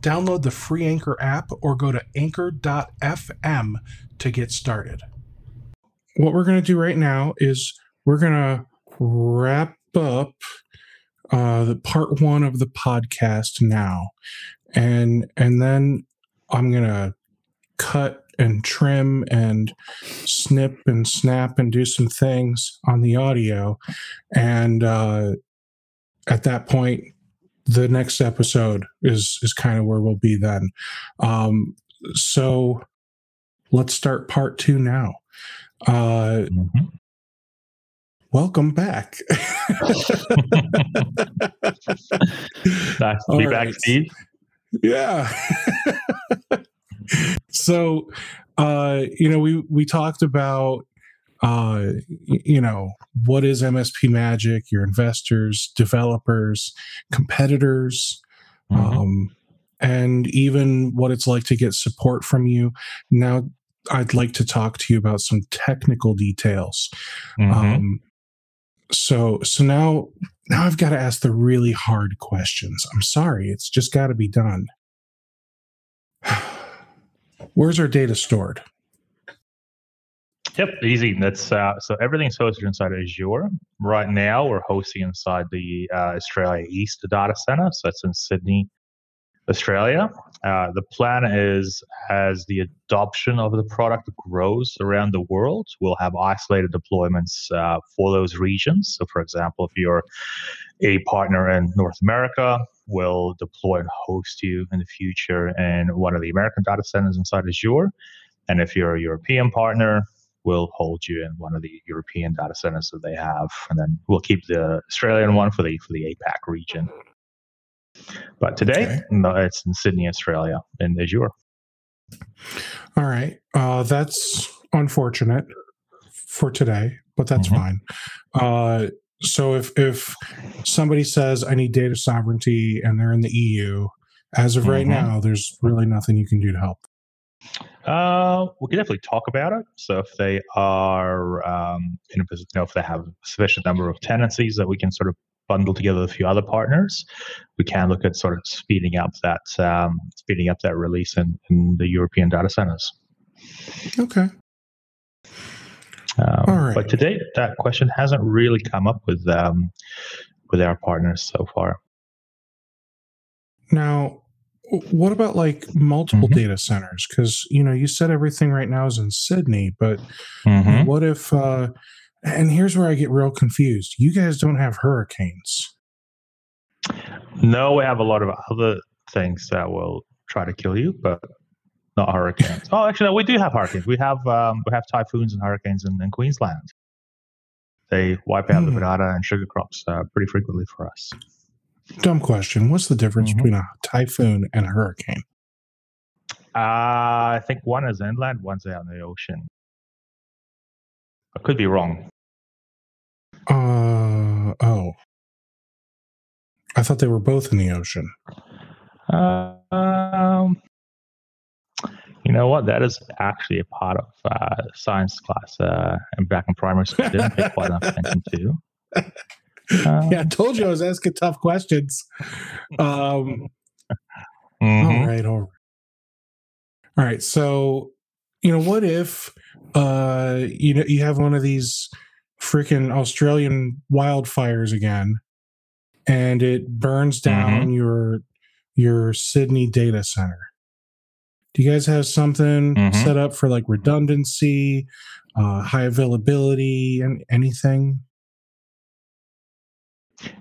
Download the free Anchor app or go to anchor.fm to get started. What we're going to do right now is we're going to wrap up uh, the part one of the podcast now, and and then I'm going to cut and trim and snip and snap and do some things on the audio, and uh, at that point the next episode is is kind of where we'll be then. Um, so let's start part two now. Uh, mm-hmm. Welcome back. be right. back, Steve. Yeah. so, uh, you know, we we talked about uh, you know, what is MSP Magic, your investors, developers, competitors, mm-hmm. um, and even what it's like to get support from you. Now, I'd like to talk to you about some technical details. Mm-hmm. Um, so, so now, now I've got to ask the really hard questions. I'm sorry, it's just got to be done. Where's our data stored? Yep, easy. That's uh, so everything's hosted inside Azure. Right now, we're hosting inside the uh, Australia East data center, so it's in Sydney, Australia. Uh, the plan is as the adoption of the product grows around the world, we'll have isolated deployments uh, for those regions. So, for example, if you're a partner in North America, we'll deploy and host you in the future in one of the American data centers inside Azure. And if you're a European partner, will hold you in one of the European data centers that they have, and then we'll keep the Australian one for the for the APAC region. But today, okay. no, it's in Sydney, Australia, in Azure. All right, uh, that's unfortunate for today, but that's mm-hmm. fine. Uh, so if if somebody says I need data sovereignty and they're in the EU, as of right mm-hmm. now, there's really nothing you can do to help. Uh, we can definitely talk about it. So if they are um, in a position, you know, if they have a sufficient number of tenancies that we can sort of bundle together with a few other partners, we can look at sort of speeding up that um, speeding up that release in, in the European data centers. Okay. Um, All right. But to date, that question hasn't really come up with um, with our partners so far. Now, what about like multiple mm-hmm. data centers? Because you know you said everything right now is in Sydney, but mm-hmm. what if? uh And here's where I get real confused. You guys don't have hurricanes. No, we have a lot of other things that will try to kill you, but not hurricanes. oh, actually, no, we do have hurricanes. We have um, we have typhoons and hurricanes in, in Queensland. They wipe out mm. the hmm. banana and sugar crops uh, pretty frequently for us. Dumb question. What's the difference mm-hmm. between a typhoon and a hurricane? Uh, I think one is inland, one's out in the ocean. I could be wrong. Uh oh. I thought they were both in the ocean. Uh, um, you know what? That is actually a part of uh, science class uh, and back in primary school. I didn't pay quite enough attention to. Um, yeah, I told you I was asking tough questions. Um, mm-hmm. all right, all right. All right. So, you know, what if uh you know you have one of these freaking Australian wildfires again and it burns down mm-hmm. your your Sydney data center. Do you guys have something Mhm. set up for like redundancy, uh, high availability, and anything?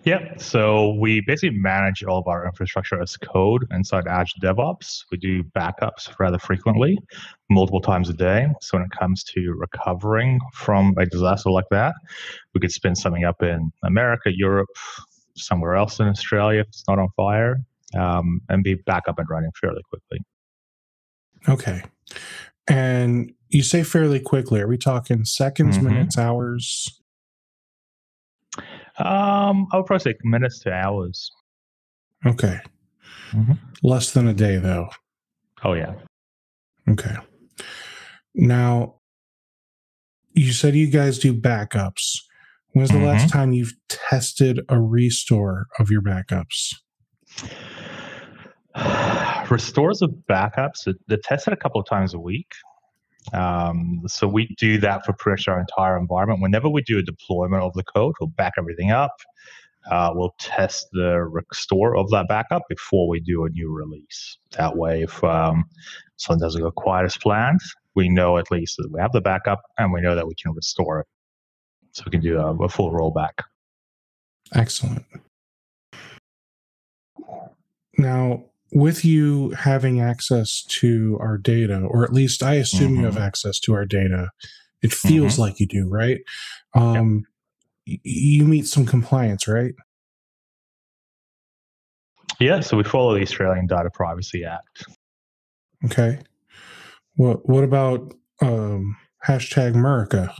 Yeah. So we basically manage all of our infrastructure as code inside Azure DevOps. We do backups rather frequently, multiple times a day. So when it comes to recovering from a disaster like that, we could spin something up in America, Europe, somewhere else in Australia if it's not on fire, um, and be back up and running fairly quickly. Okay. And you say fairly quickly. Are we talking seconds, Mhm. minutes, hours? Um, I would probably say minutes to hours. Okay. Mhm. Less than a day, though. Oh yeah. Okay. Now, you said you guys do backups. When's the last time you've tested a restore of your backups? Restores of backups, they're tested a couple of times a week. Um, so we do that for pretty much our entire environment. Whenever we do a deployment of the code, we'll back everything up. Uh, we'll test the restore of that backup before we do a new release. That way, if um, something doesn't go quite as planned, we know at least that we have the backup and we know that we can restore it. So we can do a, a full rollback. Excellent. Now, with you having access to our data, or at least I assume you have Mhm. access to our data, it feels like you do, right? Um, y- You meet some compliance, right? Yeah, so we follow the Australian Data Privacy Act. Okay. What What about um, hashtag America?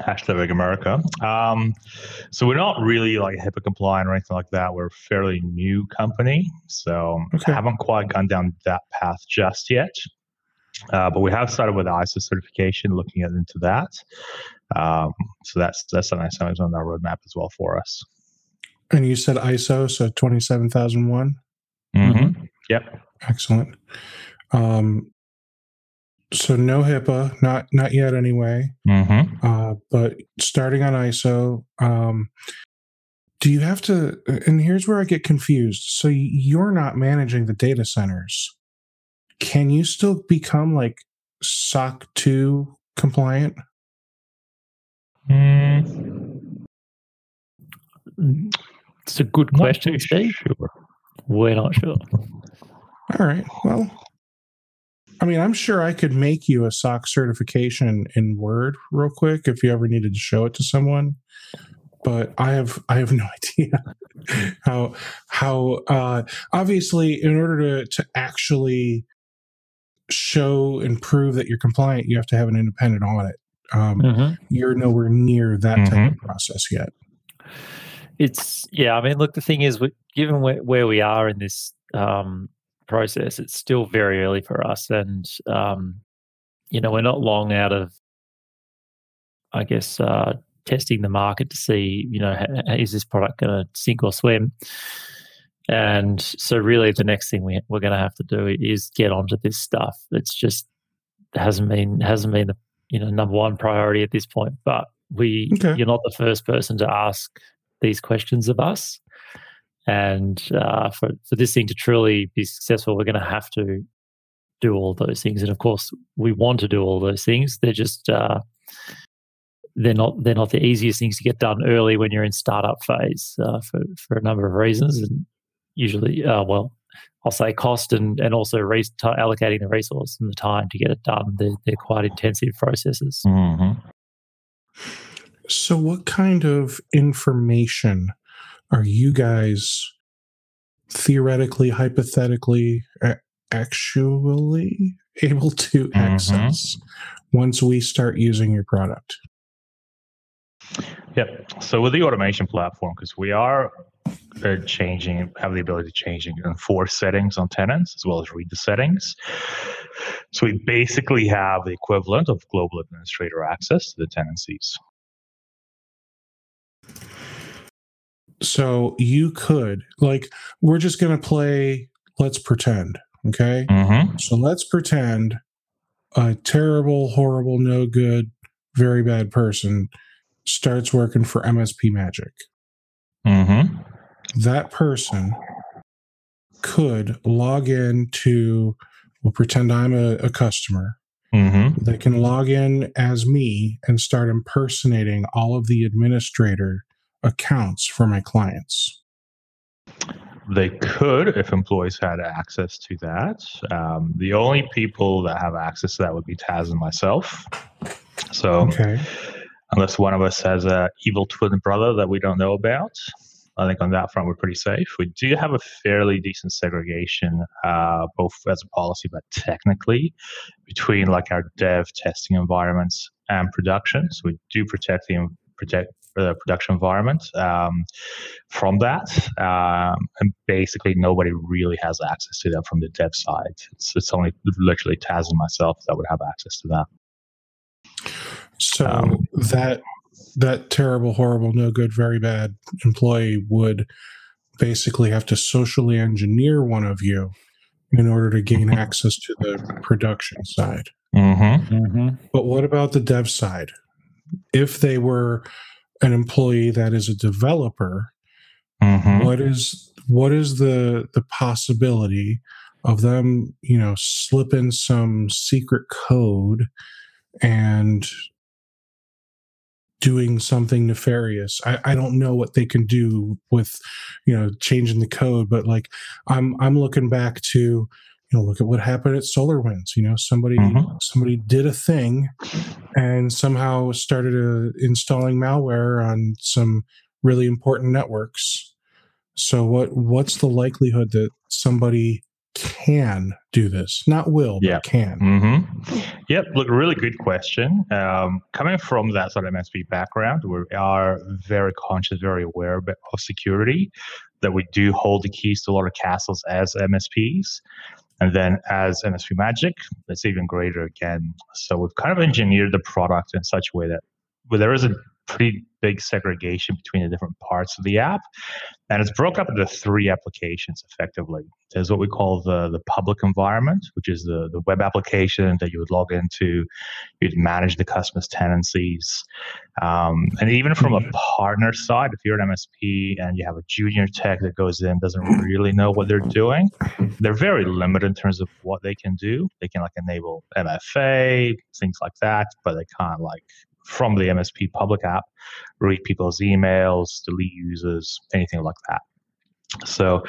Hashtag America. Um, so we're not really like HIPAA compliant or anything like that. We're a fairly new company, so Okay. haven't quite gone down that path just yet. Uh, but we have started with ISO certification, looking into that. Um, so that's that's something that's on our roadmap as well for us. And you said ISO, so twenty seven thousand one. Mm-hmm. Yep. Excellent. Um, so no HIPAA, not not yet anyway. Mm-hmm. Uh, but starting on ISO, um, do you have to? And here's where I get confused. So you're not managing the data centers. Can you still become like SOC two compliant? Mm, It's a good not question, Steve. Sure. We're not sure. All right. Well, I mean, I'm sure I could make you a SOC certification in Word real quick if you ever needed to show it to someone. But I have I have no idea how how uh, obviously in order to to actually show and prove that you're compliant, you have to have an independent audit. Um, Mhm. You're nowhere near that type of process yet. It's yeah. I mean, look, the thing is, given where, where we are in this um, process, it's still very early for us, and um, you know, we're not long out of, I guess, uh, testing the market to see, you know, ha- is this product going to sink or swim? And so, really, the next thing we, we're going to have to do is get onto this stuff. It's just hasn't been hasn't been the you know number one priority at this point. But we, Okay. you're not the first person to ask these questions of us. And uh, for for this thing to truly be successful, we're going to have to do all those things. And of course, we want to do all those things. They're just uh, they're not they're not the easiest things to get done early when you're in startup phase uh, for for a number of reasons. And usually, uh, well, I'll say cost and and also re- t- allocating the resource and the time to get it done. They're, they're quite intensive processes. Mm-hmm. So, what kind of information are you guys theoretically, hypothetically, actually able to Mhm. access once we start using your product? Yep. So with the automation platform, because we are uh, changing, have the ability to change and enforce settings on tenants as well as read the settings. So we basically have the equivalent of global administrator access to the tenancies. So, you could, like, we're just going to play Let's Pretend, okay? Mm-hmm. So, let's pretend a terrible, horrible, no good, very bad person starts working for MSP Magic. Mm-hmm. that person could log in to, we'll pretend I'm a, a customer. Mm-hmm. They can log in as me and start impersonating all of the administrator accounts for my clients. They could if employees had access to that. Um, the only people that have access to that would be Tas and myself. So, Okay. unless one of us has a evil twin brother that we don't know about, I think on that front we're pretty safe. We do have a fairly decent segregation, uh, both as a policy but technically, between like our dev testing environments and production. So we do protect the protect the production environment um, from that, um, and basically nobody really has access to that from the dev side. It's it's only literally Tas and myself that would have access to that. So Um, that that terrible, horrible, no good, very bad employee would basically have to socially engineer one of you in order to gain access to the production side. Mm-hmm. Mm-hmm. But what about the dev side? If they were an employee that is a developer, Mm-hmm. what is what is the the possibility of them, you know, slipping some secret code and doing something nefarious. I, I don't know what they can do with, you know, changing the code, but like I'm I'm looking back to, you know, look at what happened at SolarWinds. You know, somebody Mhm. somebody did a thing and somehow started uh, installing malware on some really important networks. So what what's the likelihood that somebody can do this? Not will, Yeah. but can. Mm-hmm. Yep. Look, really good question. Um, coming from that sort of MSP background, we are very conscious, very aware of security. That we do hold the keys to a lot of castles as MSPs, and then as MSP Magic, it's even greater again. So we've kind of engineered the product in such a way that well, there is a pretty big segregation between the different parts of the app, and it's broke up into three applications effectively. There's what we call the the public environment, which is the the web application that you would log into. You'd manage the customer's tenancies, um, and even from a partner side, if you're an MSP and you have a junior tech that goes in doesn't really know what they're doing, they're very limited in terms of what they can do. They can like enable MFA, things like that, but they can't like from the MSP public app read people's emails, delete users, anything like that. So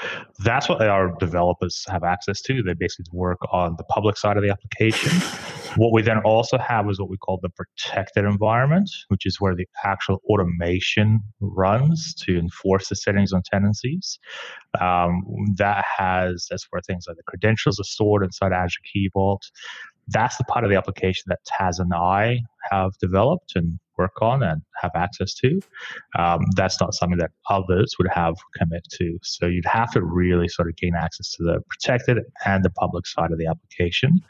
that's what our developers have access to. They basically work on the public side of the application. What we then also have is what we call the protected environment, which is where the actual automation runs to enforce the settings on tenancies. Um, that has that's where things like the credentials are stored inside Azure Key Vault. That's the part of the application that Tas and I have developed and work on and have access to. Um, that's not something that others would have commit to. So you'd have to really sort of gain access to the protected and the public side of the application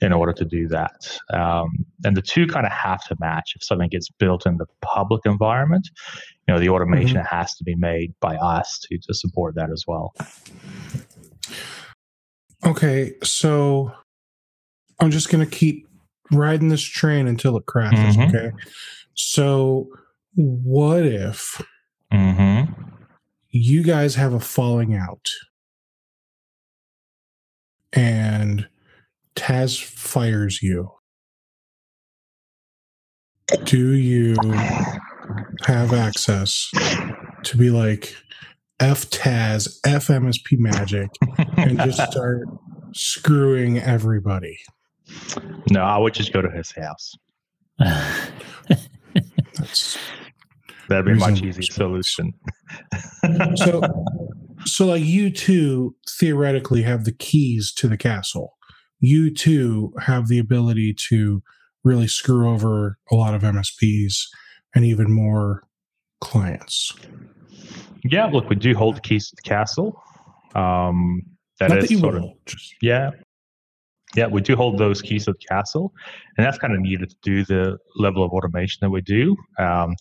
in order to do that. Um, and the two kind of have to match. If something gets built in the public environment, you know, the automation has to be made by us to, to support that as well. Okay, so I'm just going to keep riding this train until it crashes. Mhm. Okay. So, what if Mm-hmm. you guys have a falling out and Tas fires you? Do you have access to be like F Tas, F MSP Magic, and just start screwing everybody? No, I would just go to his house. That'd be a much easier solution. so so like you two theoretically have the keys to the castle you too have the ability to really screw over a lot of msps and even more clients yeah, look, we do hold the keys to the castle. Um, that not is that sort will of just Yeah. Yeah, we do hold those keys to the castle, and that's kind of needed to do the level of automation that we do. Um,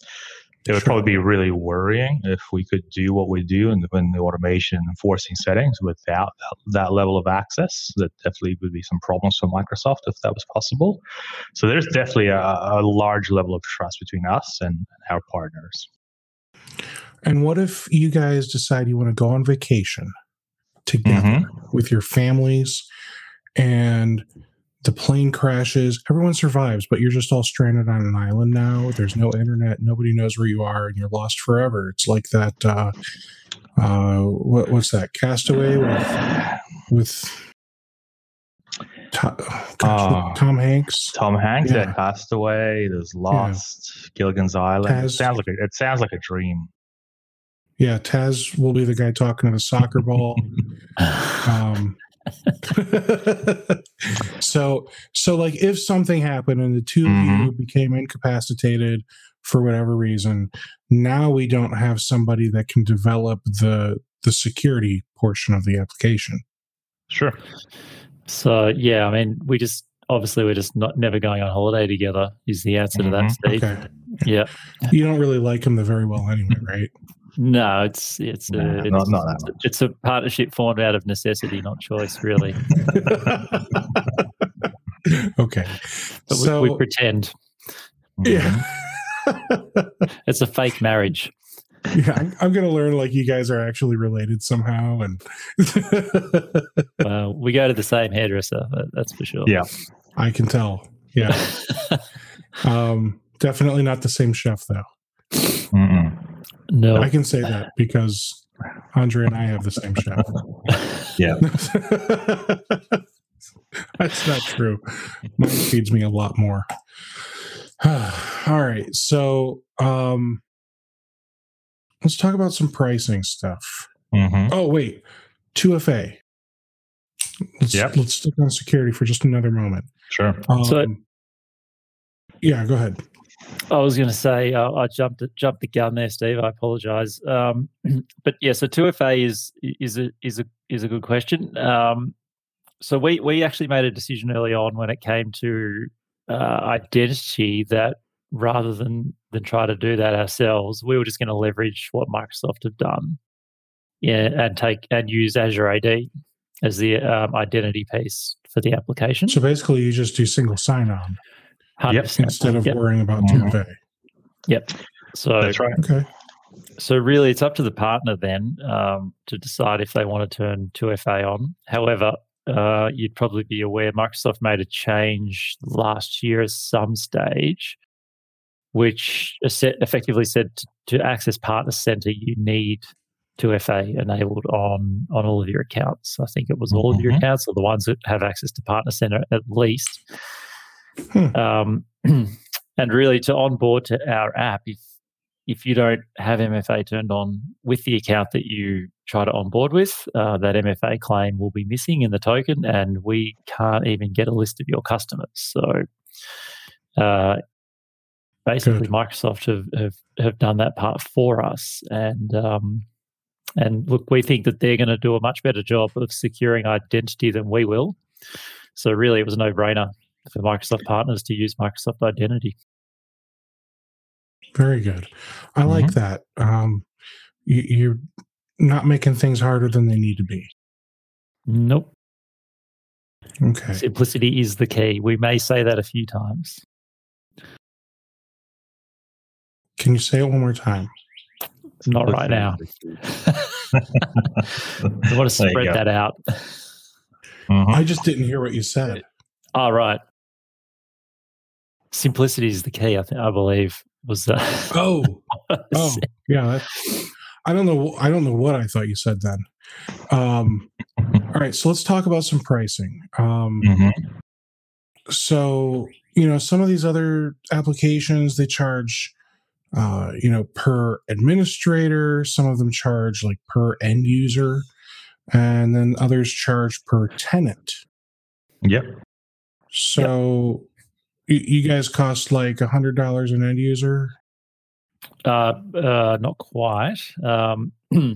it would Sure. probably be really worrying if we could do what we do in the, in the automation enforcing settings without that, that level of access. That definitely would be some problems for Microsoft if that was possible. So there's definitely a, a large level of trust between us and our partners. and what if you guys decide you want to go on vacation together with your families and the plane crashes everyone survives but you're just all stranded on an island now there's no internet nobody knows where you are and you're lost forever it's like that uh uh what, what's that castaway with with Tom, Ah. Tom Hanks Tom Hanks, yeah. Yeah. Castaway. There's Lost, Gilligan's Island. It sounds like a, it sounds like a dream. yeah Tas will be the guy talking to the soccer ball um so so like if something happened and the 2 of you became incapacitated for whatever reason now we don't have somebody that can develop the the security portion of the application Sure. So yeah, I mean, we just obviously we're just not never going on holiday together. Is the answer to that, Mhm. Steve? okay Yeah. you don't really like him the very well anyway right No, it's it's a Nah, it's, not- not that much. it's a partnership formed out of necessity, not choice, really. okay But so we, we pretend yeah it's a fake marriage. yeah I'm, I'm gonna learn like you guys are actually related somehow and Uh, we go to the same hairdresser, that's for sure. Yeah. i can tell yeah um definitely not the same chef though Mhm. No, I can say that because Andrey and I have the same chef. Yeah. That's not true. Mine feeds me a lot more. All right. So um let's talk about some pricing stuff. Mhm. Oh wait. 2FA. Let's Yep. let's stick on security for just another moment. Sure. Um, So- yeah, go ahead. I was going to say uh, I jumped jumped the gun there, Steve. I apologise. Um, but yeah, so two FA is is a is a is a good question. Um, so we we actually made a decision early on when it came to uh, identity that rather than than try to do that ourselves, we were just going to leverage what Microsoft have done, yeah, and take and use Azure AD as the um, identity piece for the application. So basically you just do single sign on 100%. instead of Yep. worrying about Mhm. 2FA. Yep. So That's right. Okay. So really, it's up to the partner then um, to decide if they want to turn 2FA on. However, uh, you'd probably be aware Microsoft made a change last year at some stage, which esse- effectively said to, to access Partner Center, you need 2FA enabled on on all of your accounts. I think it was all of your Mhm. accounts, or the ones that have access to Partner Center at least. Hmm. Um, and really, to onboard to our app, if if you don't have MFA turned on with the account that you try to onboard with, uh, that MFA claim will be missing in the token, and we can't even get a list of your customers. So, uh, basically, Good. Microsoft have, have have done that part for us, and um, and look, we think that they're going to do a much better job of securing identity than we will. So, really, it was a no brainer for Microsoft partners to use Microsoft Identity. Very good. I like that. Um, you, you're not making things harder than they need to be. Nope. Okay. Simplicity is the key. We may say that a few times. Can you say it one more time? Not right now. I want to spread that out. Mhm. I just didn't hear what you said. All right. Simplicity is the key. I think I believe was that. Oh, oh, yeah. I don't know. I don't know what I thought you said then. Um, all right. So let's talk about some pricing. Um, Mhm. so you know some of these other applications they charge uh you know per administrator some of them charge like per end user and then others charge per tenant Yep. so you, guys cost like a hundred dollars an end user uh, uh, not quite. Um,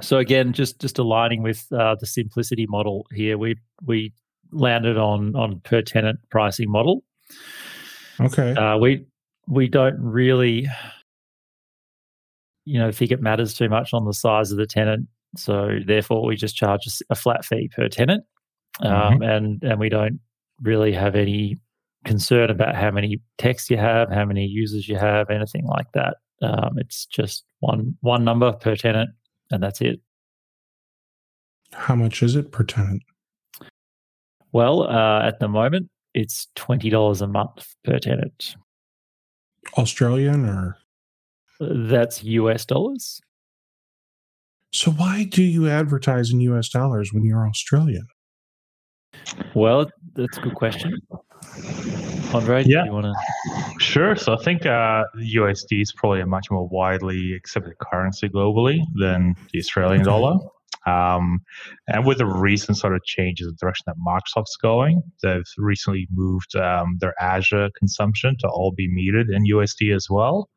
so again, just just aligning with uh, the simplicity model here, we we landed on on per tenant pricing model. okay Uh, we we don't really, you know, think it matters too much on the size of the tenant. So therefore, we just charge a flat fee per tenant, um, and and we don't really have any concern about how many texts you have, how many users you have, anything like that. Um, it's just one one number per tenant, and that's it. How much is it per tenant? Well, uh, at the moment, it's twenty dollars a month per tenant. Australian or that's US dollars. So why do you advertise in US dollars when you're Australian? Well, that's a good question. Andrey, yeah. you want to? Sure. So I think uh, USD is probably a much more widely accepted currency globally than the Australian dollar. Um, and with the recent sort of changes in the direction that Microsoft's going, they've recently moved um, their Azure consumption to all be metered in USD as well.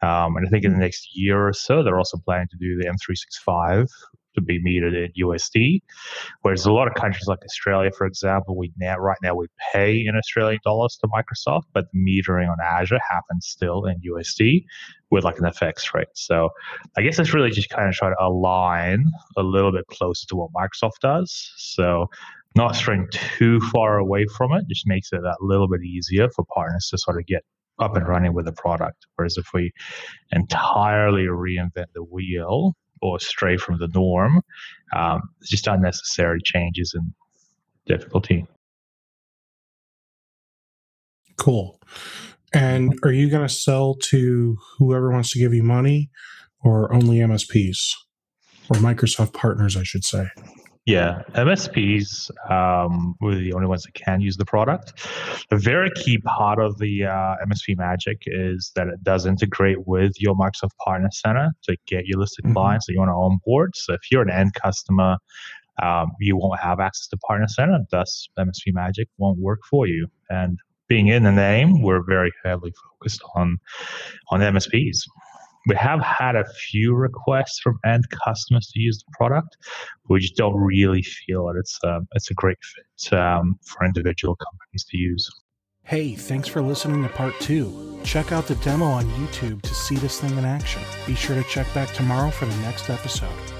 Um, and I think in the next year or so, they're also planning to do the M365 to be metered in USD. Whereas a lot of countries like Australia, for example, we now right now we pay in Australian dollars to Microsoft, but the metering on Azure happens still in USD with like an FX rate. So I guess it's really just kind of trying to align a little bit closer to what Microsoft does. So not straying too far away from it just makes it a little bit easier for partners to sort of get up and running with the product. Whereas if we entirely reinvent the wheel or stray from the norm, um, just unnecessary changes and difficulty. Cool. And are you going to sell to whoever wants to give you money or only MSPs or Microsoft partners, I should say? Yeah, MSPs um, were the only ones that can use the product. A very key part of the uh, MSP magic is that it does integrate with your Microsoft Partner Center to get your listed mm-hmm. clients that you want to onboard. So if you're an end customer, um, you won't have access to Partner Center. Thus, MSP Magic won't work for you. And being in the name, we're very heavily focused on on MSPs we have had a few requests from end customers to use the product. We just don't really feel that it's a, um, it's a great fit um, for individual companies to use. Hey, thanks for listening to part two. Check out the demo on YouTube to see this thing in action. Be sure to check back tomorrow for the next episode.